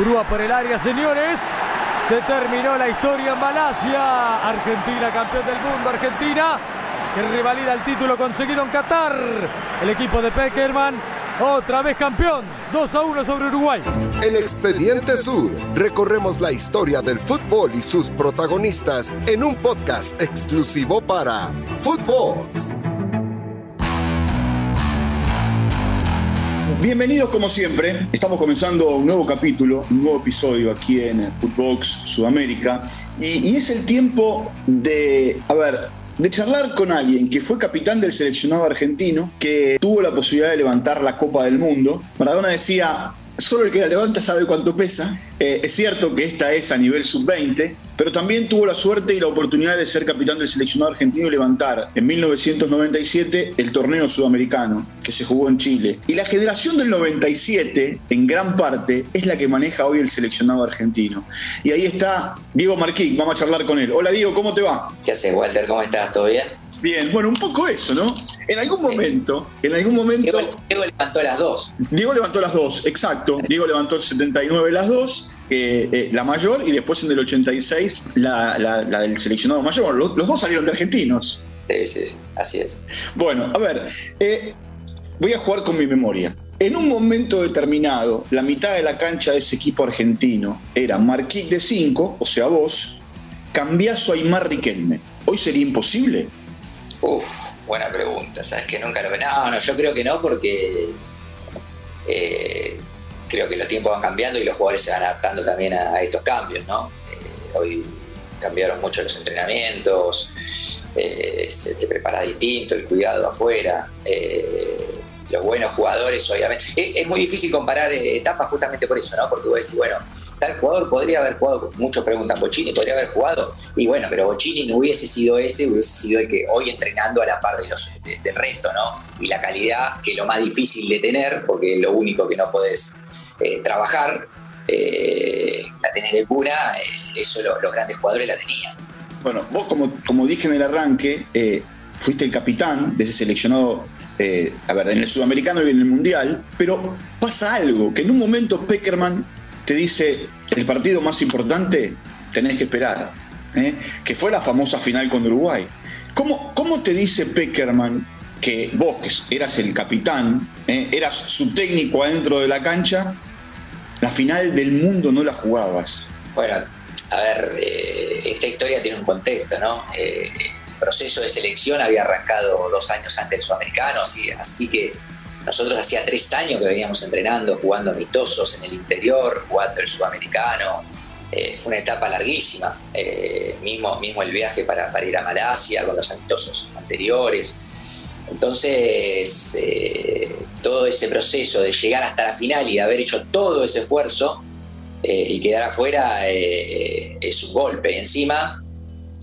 Urúa por el área, señores. Se terminó la historia en Malasia. Argentina, campeón del mundo. Argentina que rivalida el título conseguido en Qatar. El equipo de Peckerman, otra vez campeón. 2 a 1 sobre Uruguay. En Expediente Sur recorremos la historia del fútbol y sus protagonistas en un podcast exclusivo para Footbox. Bienvenidos como siempre, estamos comenzando un nuevo capítulo, un nuevo episodio aquí en Footbox Sudamérica y, y es el tiempo de, a ver, de charlar con alguien que fue capitán del seleccionado argentino, que tuvo la posibilidad de levantar la Copa del Mundo. Maradona decía, solo el que la levanta sabe cuánto pesa. Eh, es cierto que esta es a nivel sub-20, pero también tuvo la suerte y la oportunidad de ser capitán del seleccionado argentino y levantar en 1997 el torneo sudamericano que se jugó en Chile. Y la generación del 97, en gran parte, es la que maneja hoy el seleccionado argentino. Y ahí está Diego Marquín, vamos a charlar con él. Hola Diego, ¿cómo te va? ¿Qué haces, Walter? ¿Cómo estás? ¿Todo bien? Bien, bueno, un poco eso, ¿no? En algún momento, en algún momento... Diego, Diego levantó las dos. Diego levantó las dos, exacto. Diego levantó el 79 las dos, eh, eh, la mayor, y después en el 86 la, la, la del seleccionado mayor. Los, los, dos salieron de argentinos. Sí, sí, sí, así es. Bueno, a ver, eh, voy a jugar con mi memoria. En un momento determinado, la mitad de la cancha de ese equipo argentino era Marquís de 5, o sea vos, Cambiazo Aymar Riquelme. ¿Hoy sería imposible? Uf, buena pregunta. Sabes que nunca lo No, no, yo creo que no, porque eh, creo que los tiempos van cambiando y los jugadores se van adaptando también a, estos cambios, ¿no? Eh, hoy cambiaron mucho los entrenamientos, eh, se te prepara distinto, el cuidado afuera. los buenos jugadores, obviamente. Es, muy difícil comparar etapas justamente por eso, ¿no? Porque vos decís, bueno, tal jugador podría haber jugado, muchos preguntan, Bochini podría haber jugado, y bueno, pero Bochini no hubiese sido ese, hubiese sido el que hoy entrenando a la par de los, de, del resto, ¿no? Y la calidad, que es lo más difícil de tener, porque es lo único que no podés eh, trabajar, eh, la tenés de eh, eso lo, los grandes jugadores la tenían. Bueno, vos como, como dije en el arranque, fuiste el capitán de ese seleccionado eh, a ver, en el sudamericano y en el mundial, pero pasa algo, que en un momento Peckerman te dice, el partido más importante tenés que esperar, que fue la famosa final con Uruguay. ¿Cómo, cómo te dice Peckerman que vos, que eras el capitán, eras su técnico adentro de la cancha, la final del mundo no la jugabas? Bueno, a ver, eh, esta historia tiene un contexto, ¿no? Eh, el proceso de selección había arrancado dos años antes del sudamericano, así, así que nosotros hacía tres años que veníamos entrenando, jugando amistosos en el interior, jugando el sudamericano. Eh, fue una etapa larguísima, eh, mismo, mismo el viaje para, para, ir a Malasia con los amistosos anteriores. Entonces, eh, todo ese proceso de llegar hasta la final y de haber hecho todo ese esfuerzo y quedar afuera es un golpe. Y encima,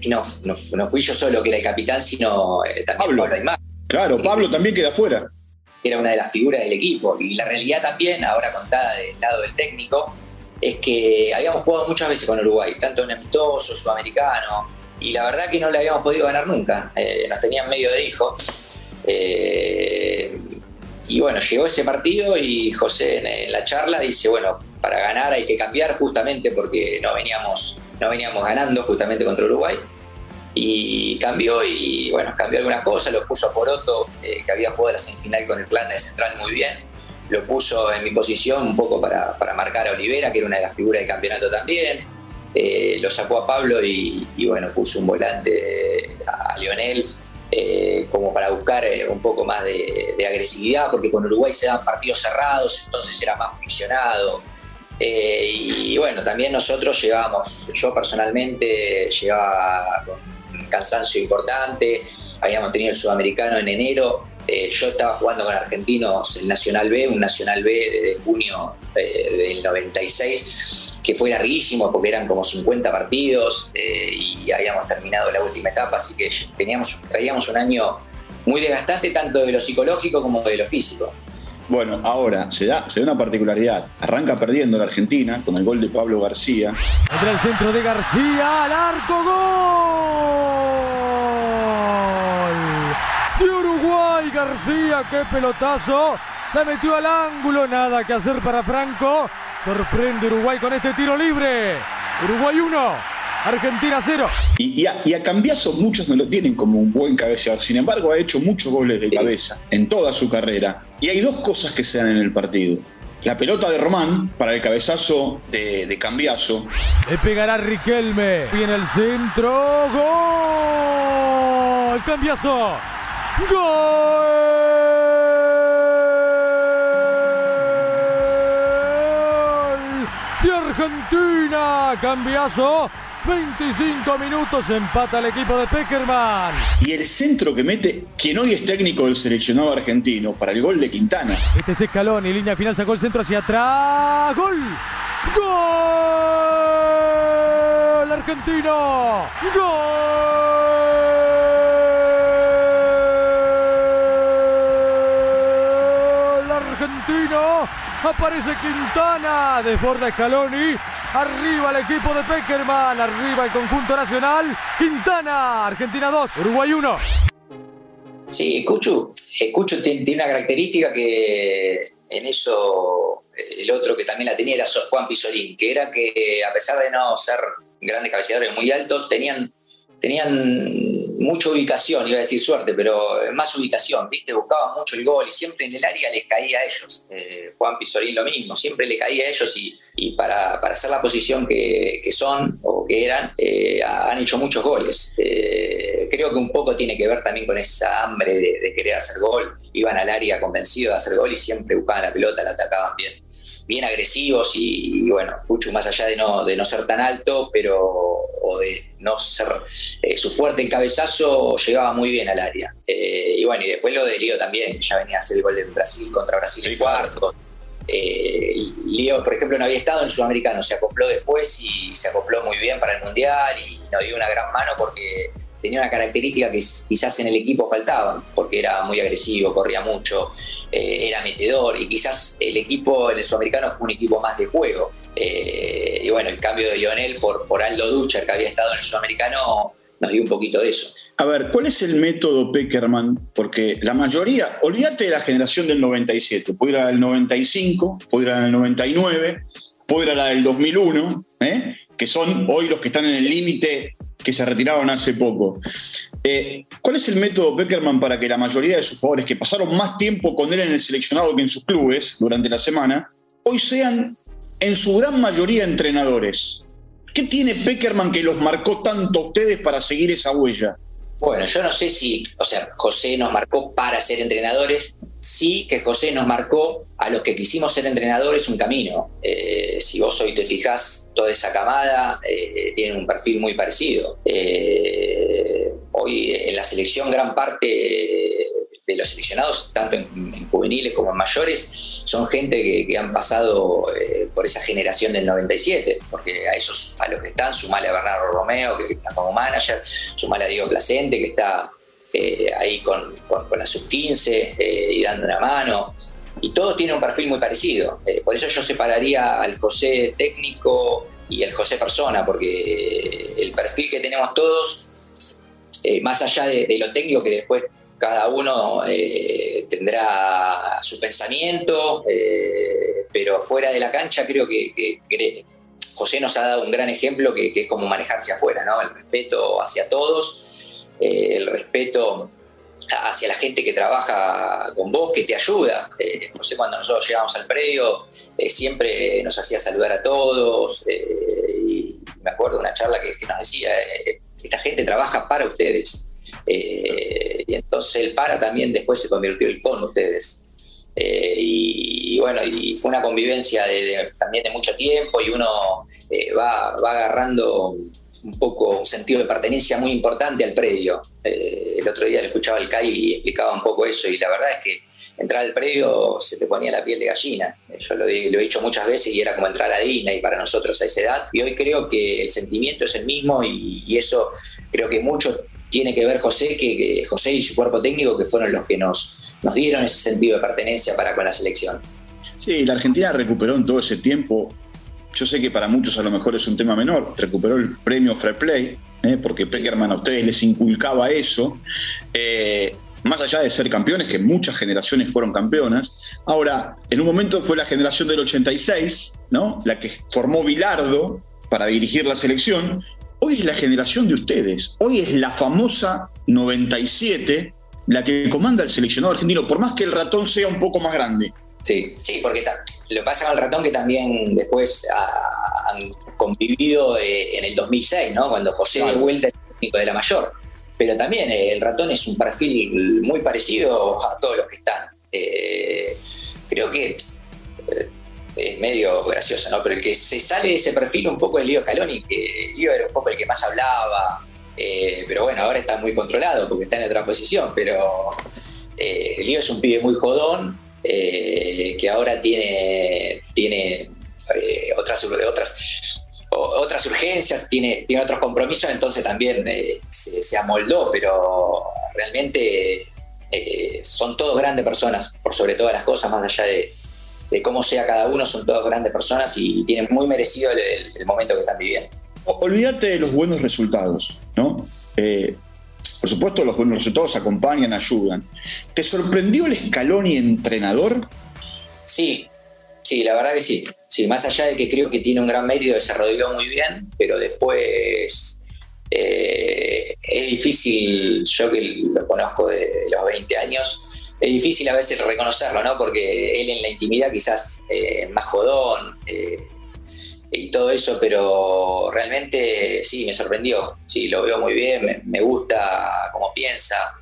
y no, no, no, fui yo solo que era el capitán, sino también Pablo. Pablo Aymar. Claro, Pablo también queda afuera era una de las figuras del equipo. Y la realidad también, ahora contada del lado del técnico, es que habíamos jugado muchas veces con Uruguay, tanto en amistoso, sudamericano, y la verdad que no le habíamos podido ganar nunca. Eh, nos tenían medio de hijo. Eh, y bueno, llegó ese partido y José en, la charla dice, bueno, para ganar hay que cambiar justamente porque no veníamos, no veníamos ganando justamente contra Uruguay y cambió y bueno, cambió algunas cosas, lo puso a Poroto, eh, que había jugado la semifinal con el plan de Central muy bien, lo puso en mi posición un poco para, para marcar a Olivera, que era una de las figuras del campeonato también, eh, lo sacó a Pablo y, y, bueno, puso un volante a Lionel eh, como para buscar un poco más de, agresividad, porque con Uruguay se dan partidos cerrados, entonces era más friccionado. Eh, y bueno, también nosotros llegábamos, yo personalmente llegaba con un cansancio importante, habíamos tenido el sudamericano en enero, eh, yo estaba jugando con argentinos el Nacional B, un Nacional B de junio eh, del 96, que fue larguísimo porque eran como 50 partidos eh, y habíamos terminado la última etapa, así que teníamos, traíamos un año muy desgastante tanto de lo psicológico como de lo físico. Bueno, ahora se da, se da una particularidad. Arranca perdiendo la Argentina con el gol de Pablo García. Entra el centro de García al arco. ¡Gol! De Uruguay, García, qué pelotazo. La metió al ángulo, nada que hacer para Franco. Sorprende Uruguay con este tiro libre. Uruguay 1, Argentina 0. Y, a, y, Cambiaso muchos no lo tienen como un buen cabeceador. Sin embargo, ha hecho muchos goles de cabeza en toda su carrera. Y hay dos cosas que se dan en el partido. La pelota de Román para el cabezazo de, de Cambiaso. Le pegará Riquelme. Viene el centro. ¡Gol! Cambiaso. ¡Gol! De Argentina. Cambiaso. 25 minutos empata el equipo de Peckerman. Y el centro que mete, quien hoy es técnico del seleccionado argentino, para el gol de Quintana. Este es Escalón y línea final sacó el centro hacia atrás. ¡Gol! ¡Gol! Argentino. ¡Gol! Argentino. Aparece Quintana. Desborda Scaloni. Arriba el equipo de Peckerman. Arriba el conjunto nacional. Quintana. Argentina 2. Uruguay 1. Sí, Cuchu. Cuchu tiene una característica que en eso el otro que también la tenía era Juan Pisolín, que era que a pesar de no ser grandes cabeceadores muy altos, tenían tenían mucha ubicación, iba a decir suerte, pero más ubicación, ¿viste? Buscaban mucho el gol y siempre en el área les caía a ellos. Eh, Juan Pizorín lo mismo, siempre le caía a ellos y, y para, para, hacer la posición que, que, son o que eran, eh, han hecho muchos goles. Eh, creo que un poco tiene que ver también con esa hambre de, querer hacer gol. Iban al área convencidos de hacer gol y siempre buscaban la pelota, la atacaban bien bien agresivos y, bueno, mucho más allá de no, de no ser tan alto, pero o de no ser eh, su fuerte el cabezazo, llegaba muy bien al área. Eh, y bueno, y después lo de Lío también, ya venía a hacer el gol de Brasil contra Brasil en cuarto. Eh, Lío, por ejemplo, no había estado en Sudamericano, se acopló después y se acopló muy bien para el Mundial y nos dio una gran mano porque tenía una característica que quizás en el equipo faltaba, porque era muy agresivo, corría mucho, eh, era metedor y quizás el equipo en el sudamericano fue un equipo más de juego. Eh, y bueno, el cambio de Lionel por, por Aldo Ducher, que había estado en el sudamericano, nos dio un poquito de eso. A ver, ¿cuál es el método Peckerman? Porque la mayoría, olvídate de la generación del 97, puede ir a la del 95, puede ir a la del 99, puede ir a la del 2001, ¿eh? que son hoy los que están en el límite que se retiraron hace poco. Eh, ¿Cuál es el método Beckerman para que la mayoría de sus jugadores que pasaron más tiempo con él en el seleccionado que en sus clubes durante la semana, hoy sean en su gran mayoría entrenadores? ¿Qué tiene Beckerman que los marcó tanto a ustedes para seguir esa huella? Bueno, yo no sé si, o sea, José nos marcó para ser entrenadores, sí que José nos marcó a los que quisimos ser entrenadores un camino. Eh, si vos hoy te fijás, toda esa camada eh, tiene un perfil muy parecido. Eh, hoy en la selección gran parte de los seleccionados, tanto en, juveniles como en mayores, son gente que, han pasado eh, por esa generación del 97, porque a esos, a los que están, sumale a Bernardo Romeo, que está como manager, sumale a Diego Placente, que está eh, ahí con, la sub-15 eh, y dando una mano. Y todos tienen un perfil muy parecido. por eso yo separaría al José técnico y el José persona, porque el perfil que tenemos todos, más allá de lo técnico que después cada uno eh, tendrá su pensamiento, eh, pero fuera de la cancha creo que, José nos ha dado un gran ejemplo que, es como manejarse afuera, ¿no? El respeto hacia todos, eh, el respeto hacia la gente que trabaja con vos, que te ayuda. José cuando nosotros llegamos al predio siempre nos hacía saludar a todos y me acuerdo de una charla que, que nos decía, esta gente trabaja para ustedes. Eh, y entonces el para también después se convirtió el con ustedes. Eh, y, bueno, y fue una convivencia también de mucho tiempo y uno eh, va, agarrando un poco un sentido de pertenencia muy importante al predio. el otro día le escuchaba al CAI y explicaba un poco eso y la verdad es que entrar al predio se te ponía la piel de gallina. Yo lo, he dicho muchas veces y era como entrar a Disney para nosotros a esa edad. Y hoy creo que el sentimiento es el mismo y, y eso creo que mucho tiene que ver José, que, José y su cuerpo técnico, que fueron los que nos, nos dieron ese sentido de pertenencia para con la selección. Sí, la Argentina recuperó en todo ese tiempo, yo sé que para muchos a lo mejor es un tema menor, recuperó el premio Fair Play, ¿eh? porque Peckerman a ustedes les inculcaba eso, eh, más allá de ser campeones, que muchas generaciones fueron campeonas. Ahora, en un momento fue la generación del 86, ¿no? la que formó Bilardo para dirigir la selección, hoy es la generación de ustedes. Hoy es la famosa 97 la que comanda el seleccionado argentino, por más que el ratón sea un poco más grande. Sí, sí, porque lo pasa con el ratón que también después han convivido eh, en el 2006, ¿no? Cuando José de vuelta es técnico de la mayor. Pero también eh, el ratón es un perfil muy parecido a todos los que están. Eh, creo que es medio gracioso, ¿no? Pero el que se sale de ese perfil un poco es Lío Caloni, que Lío era un poco el que más hablaba, pero bueno, ahora está muy controlado porque está en otra posición, pero Lío es un pibe muy jodón, eh, que ahora tiene, tiene eh, otras, otras, otras urgencias, tiene, tiene otros compromisos, entonces también eh, se, amoldó, pero realmente son todos grandes personas, por sobre todas las cosas, más allá de, cómo sea cada uno, son todos grandes personas y tienen muy merecido el, momento que están viviendo. Olvídate de los buenos resultados, ¿no? Por supuesto, los buenos resultados acompañan, ayudan. ¿Te sorprendió el Scaloni entrenador? Sí, sí, la verdad que sí. Sí, más allá de que creo que tiene un gran mérito, desarrolló muy bien, pero después eh, es difícil, yo que lo conozco de los 20 años, es difícil a veces reconocerlo, ¿no? Porque él en la intimidad quizás eh, más jodón, eh, y todo eso, pero realmente sí, me sorprendió, sí, lo veo muy bien, me, gusta cómo piensa,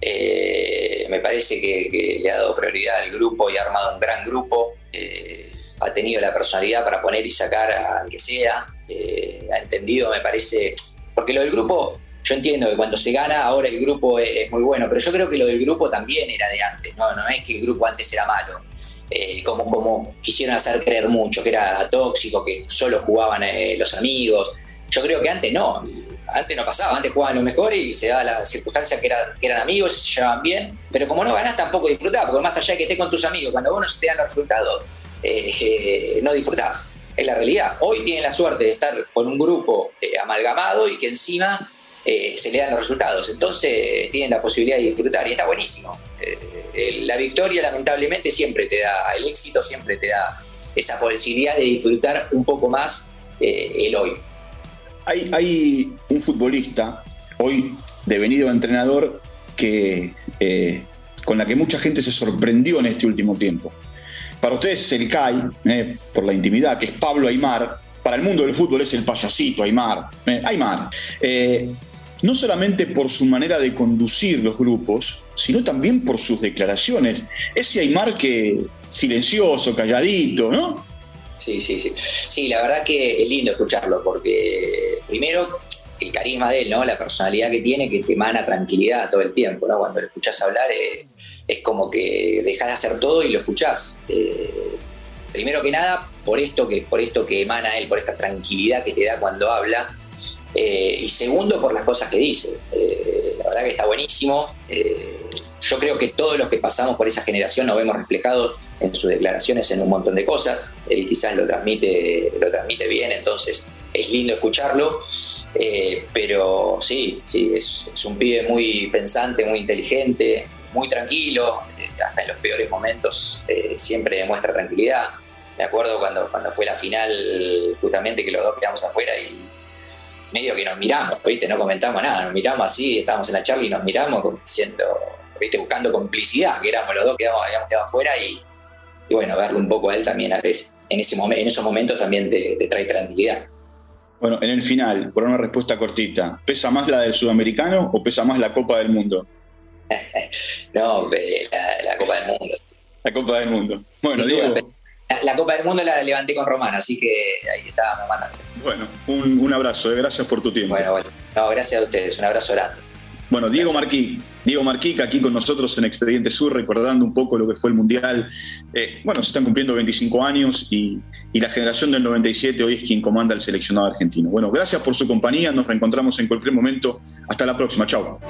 eh, me parece que, le ha dado prioridad al grupo y ha armado un gran grupo, eh, ha tenido la personalidad para poner y sacar al que sea, ha entendido, me parece, porque lo del grupo, yo entiendo que cuando se gana, ahora el grupo es, muy bueno, pero yo creo que lo del grupo también era de antes, no, no es que el grupo antes era malo eh, como, como quisieron hacer creer mucho, que era tóxico, que solo jugaban eh, los amigos. Yo creo que antes no, antes no pasaba, antes jugaban los mejores y se daba la circunstancia que, que eran amigos, se llevaban bien, pero como no ganás tampoco disfrutás, porque más allá de que estés con tus amigos, cuando vos no te dan los resultados, eh, no disfrutás. Es la realidad. Hoy tienen la suerte de estar con un grupo amalgamado y que encima se le dan los resultados. Entonces tienen la posibilidad de disfrutar y está buenísimo la victoria lamentablemente siempre te da, el éxito siempre te da esa posibilidad de disfrutar un poco más eh, el hoy. Hay, un futbolista hoy devenido entrenador que, eh, con la que mucha gente se sorprendió en este último tiempo. Para ustedes es el CAI, eh, por la intimidad, que es Pablo Aymar. Para el mundo del fútbol es el payasito Aymar. Aymar no solamente por su manera de conducir los grupos, sino también por sus declaraciones. Ese Aymar que silencioso, calladito, ¿no? Sí, sí, sí. Sí, la verdad que es lindo escucharlo, porque primero el carisma de él, ¿no? La personalidad que tiene, que te emana tranquilidad todo el tiempo, ¿no? Cuando lo escuchás hablar eh, es como que dejas de hacer todo y lo escuchás. Eh, primero que nada, por esto que, por esto que emana él, por esta tranquilidad que te da cuando habla, eh, y segundo, por las cosas que dice. Eh, la verdad que está buenísimo. Eh, yo creo que todos los que pasamos por esa generación nos vemos reflejados en sus declaraciones en un montón de cosas. Él quizás lo transmite, lo transmite bien, entonces es lindo escucharlo. pero sí, sí, es, un pibe muy pensante, muy inteligente, muy tranquilo. hasta en los peores momentos siempre demuestra tranquilidad. Me acuerdo cuando, cuando fue la final, justamente que los dos quedamos afuera y medio que nos miramos, ¿viste? No comentamos nada, nos miramos así, estábamos en la charla y nos miramos como diciendo, ¿viste? Buscando complicidad, que éramos los dos que habíamos quedado afuera y, bueno, verlo un poco a él también a veces, en, ese en esos momentos también te, trae tranquilidad. Bueno, en el final, por una respuesta cortita, ¿pesa más la del sudamericano o pesa más la Copa del Mundo? no, la, Copa del Mundo. La Copa del Mundo. Bueno, digo... La, Copa del Mundo la levanté con Román, así que ahí estábamos matando. Bueno, un, abrazo, eh, gracias por tu tiempo. Bueno, bueno. No, gracias a ustedes, un abrazo grande. Bueno, Diego Marquí, Diego Marquí, aquí con nosotros en Expediente Sur, recordando un poco lo que fue el Mundial. Eh, bueno, se están cumpliendo 25 años y, y, la generación del 97 hoy es quien comanda el seleccionado argentino. Bueno, gracias por su compañía, nos reencontramos en cualquier momento. Hasta la próxima, chao.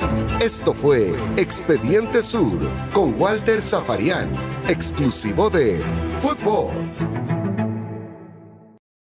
Esto fue Expediente Sur con Walter Zafarian, exclusivo de Footbox.